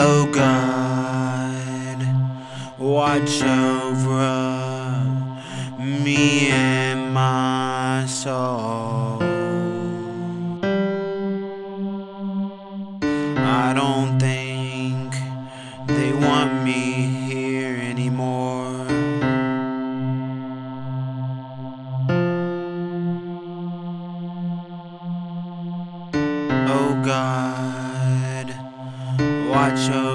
Oh God, watch over me and my soul. I don't think they want me here anymore. Oh God watch your